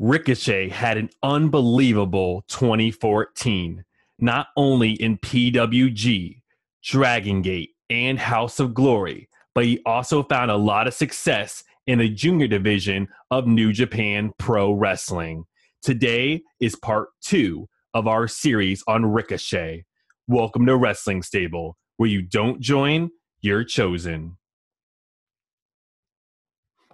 Ricochet had an unbelievable 2014, not only in PWG, Dragon Gate, and House of Glory, but he also found a lot of success in the junior division of New Japan Pro Wrestling. Today is part two of our series on Ricochet. Welcome to Wrestling Stable, where you don't join, you're chosen.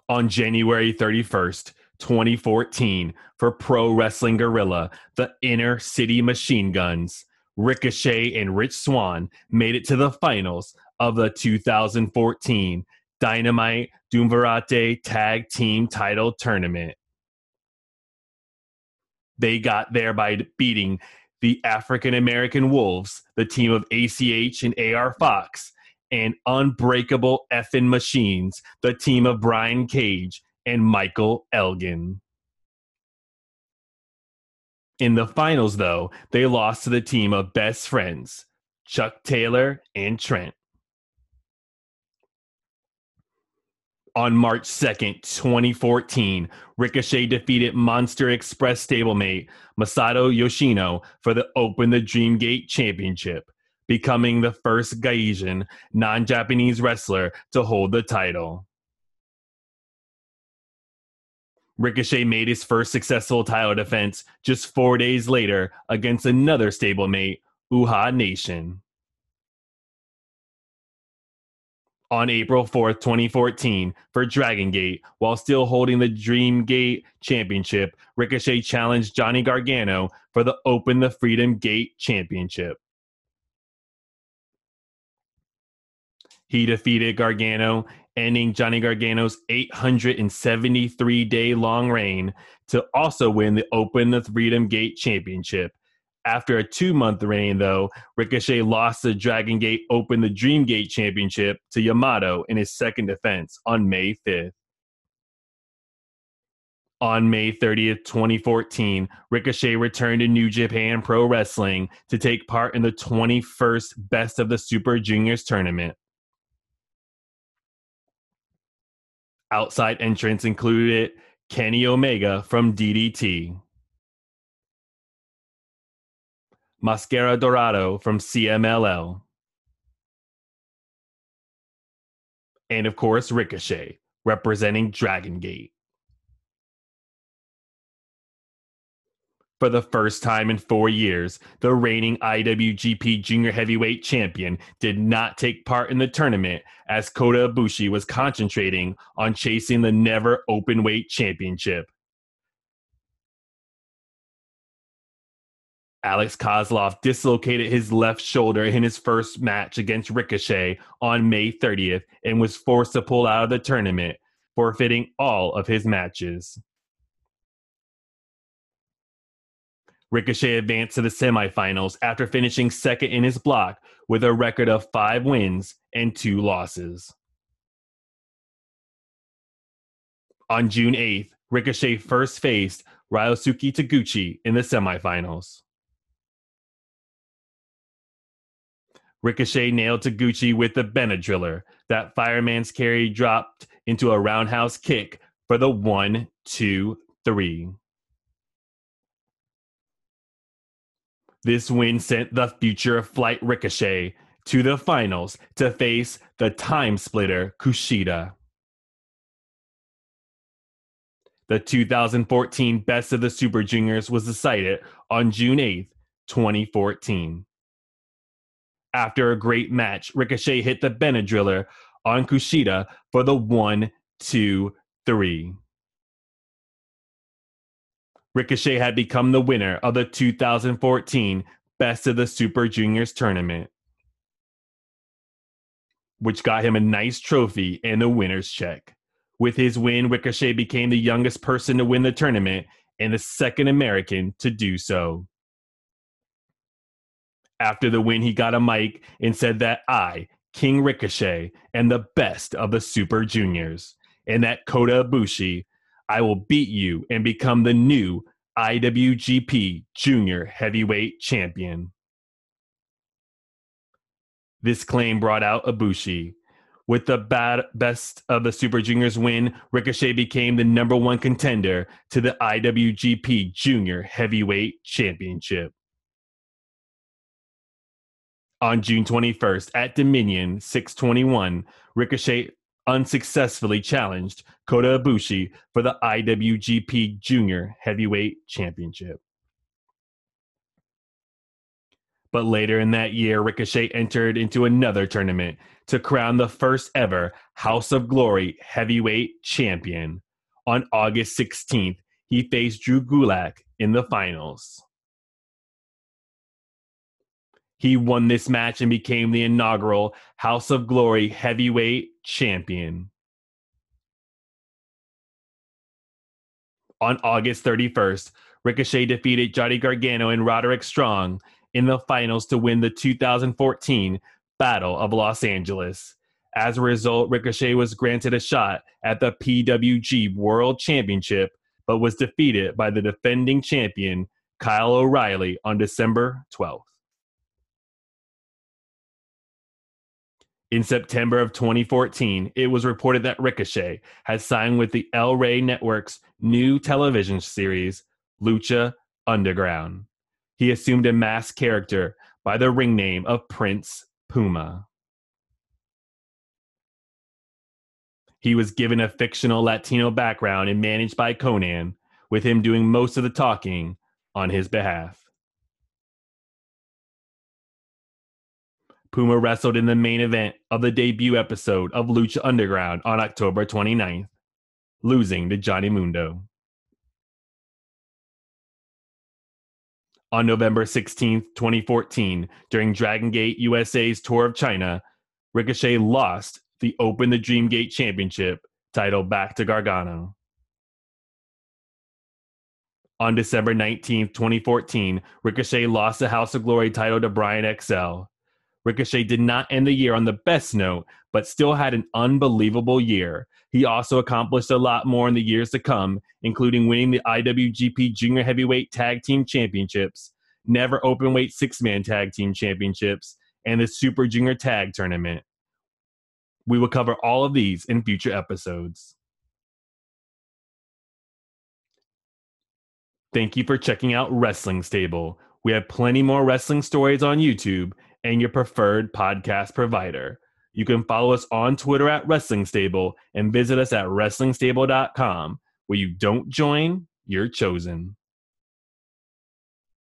On January 31st, 2014, for Pro Wrestling Guerrilla, the Inner City Machine Guns, Ricochet and Rich Swann made it to the finals of the 2014 Dynamite Duumvirate Tag Team Title Tournament. They got there by beating the African American Wolves, the team of ACH and AR Fox, and Unbreakable Effin Machines, the team of Brian Cage and Michael Elgin. In the finals, though, they lost to the team of best friends, Chuck Taylor and Trent. On March 2nd, 2014, Ricochet defeated Monster Express stablemate Masato Yoshino for the Open the Dreamgate Championship, becoming the first Gaijin non Japanese wrestler to hold the title. Ricochet made his first successful title defense just four days later against another stablemate, Uhaa Nation. on April 4th, 2014, for Dragon Gate, while still holding the Dream Gate Championship, Ricochet challenged Johnny Gargano for the Open the Freedom Gate Championship. He defeated Gargano, ending Johnny Gargano's 873 day long reign to also win the Open the Freedom Gate Championship after a two month reign, though, Ricochet lost the Dragon Gate Open the Dream Gate Championship to Yamato in his second defense on May 5th. On May 30th, 2014, Ricochet returned to New Japan Pro Wrestling to take part in the 21st Best of the Super Juniors tournament. Outside entrants included Kenny Omega from DDT. Mascara Dorado from CMLL. And of course, Ricochet, representing Dragon Gate. For the first time in four years, the reigning IWGP Junior Heavyweight Champion did not take part in the tournament as Kota Ibushi was concentrating on chasing the never openweight championship. Alex Koslov dislocated his left shoulder in his first match against Ricochet on May 30th and was forced to pull out of the tournament, forfeiting all of his matches. Ricochet advanced to the semifinals after finishing second in his block with a record of five wins and two losses. On June 8th, Ricochet first faced Ryosuke Taguchi in the semifinals. Ricochet nailed Taguchi with the Benadriller. That fireman's carry dropped into a roundhouse kick for the one, two, three. This win sent the future Flight Ricochet to the finals to face the time splitter Kushida. The 2014 Best of the Super Juniors was decided on June 8th, 2014 after a great match, Ricochet hit the Benadriller on Kushida for the one, two, three. Ricochet had become the winner of the 2014 Best of the Super Juniors tournament, which got him a nice trophy and a winner's check. With his win, Ricochet became the youngest person to win the tournament and the second American to do so. After the win, he got a mic and said that I, King Ricochet, am the best of the Super Juniors, and that Kota Ibushi, I will beat you and become the new IWGP Junior Heavyweight Champion. This claim brought out Ibushi, With the bad, best of the Super Juniors win, Ricochet became the number one contender to the IWGP Junior Heavyweight Championship. On June 21st at Dominion 621, Ricochet unsuccessfully challenged Kota Ibushi for the IWGP Junior Heavyweight Championship. But later in that year, Ricochet entered into another tournament to crown the first ever House of Glory heavyweight champion. On August 16th, he faced Drew Gulak in the finals. He won this match and became the inaugural House of Glory heavyweight champion. On August 31st, Ricochet defeated Johnny Gargano and Roderick Strong in the finals to win the 2014 Battle of Los Angeles. As a result, Ricochet was granted a shot at the PWG World Championship, but was defeated by the defending champion, Kyle O'Reilly, on December 12th. In September of 2014, it was reported that Ricochet has signed with the El Rey Network's new television series, Lucha Underground. He assumed a masked character by the ring name of Prince Puma. He was given a fictional Latino background and managed by Konnan, with him doing most of the talking on his behalf. Puma wrestled in the main event of the debut episode of Lucha Underground on October 29th, losing to Johnny Mundo. On November 16th, 2014, during Dragon Gate USA's tour of China, Ricochet lost the Open the Dream Gate Championship title back to Gargano. On December 19th, 2014, Ricochet lost the House of Glory title to Brian XL. Ricochet did not end the year on the best note, but still had an unbelievable year. He also accomplished a lot more in the years to come, including winning the IWGP Junior Heavyweight Tag Team Championships, Never Openweight Six Man Tag Team Championships, and the Super Junior Tag Tournament. We will cover all of these in future episodes. Thank you for checking out Wrestling Stable. We have plenty more wrestling stories on YouTube and your preferred podcast provider. You can follow us on Twitter at Wrestling Stable and visit us at WrestlingStable.com. Where you don't join, you're chosen.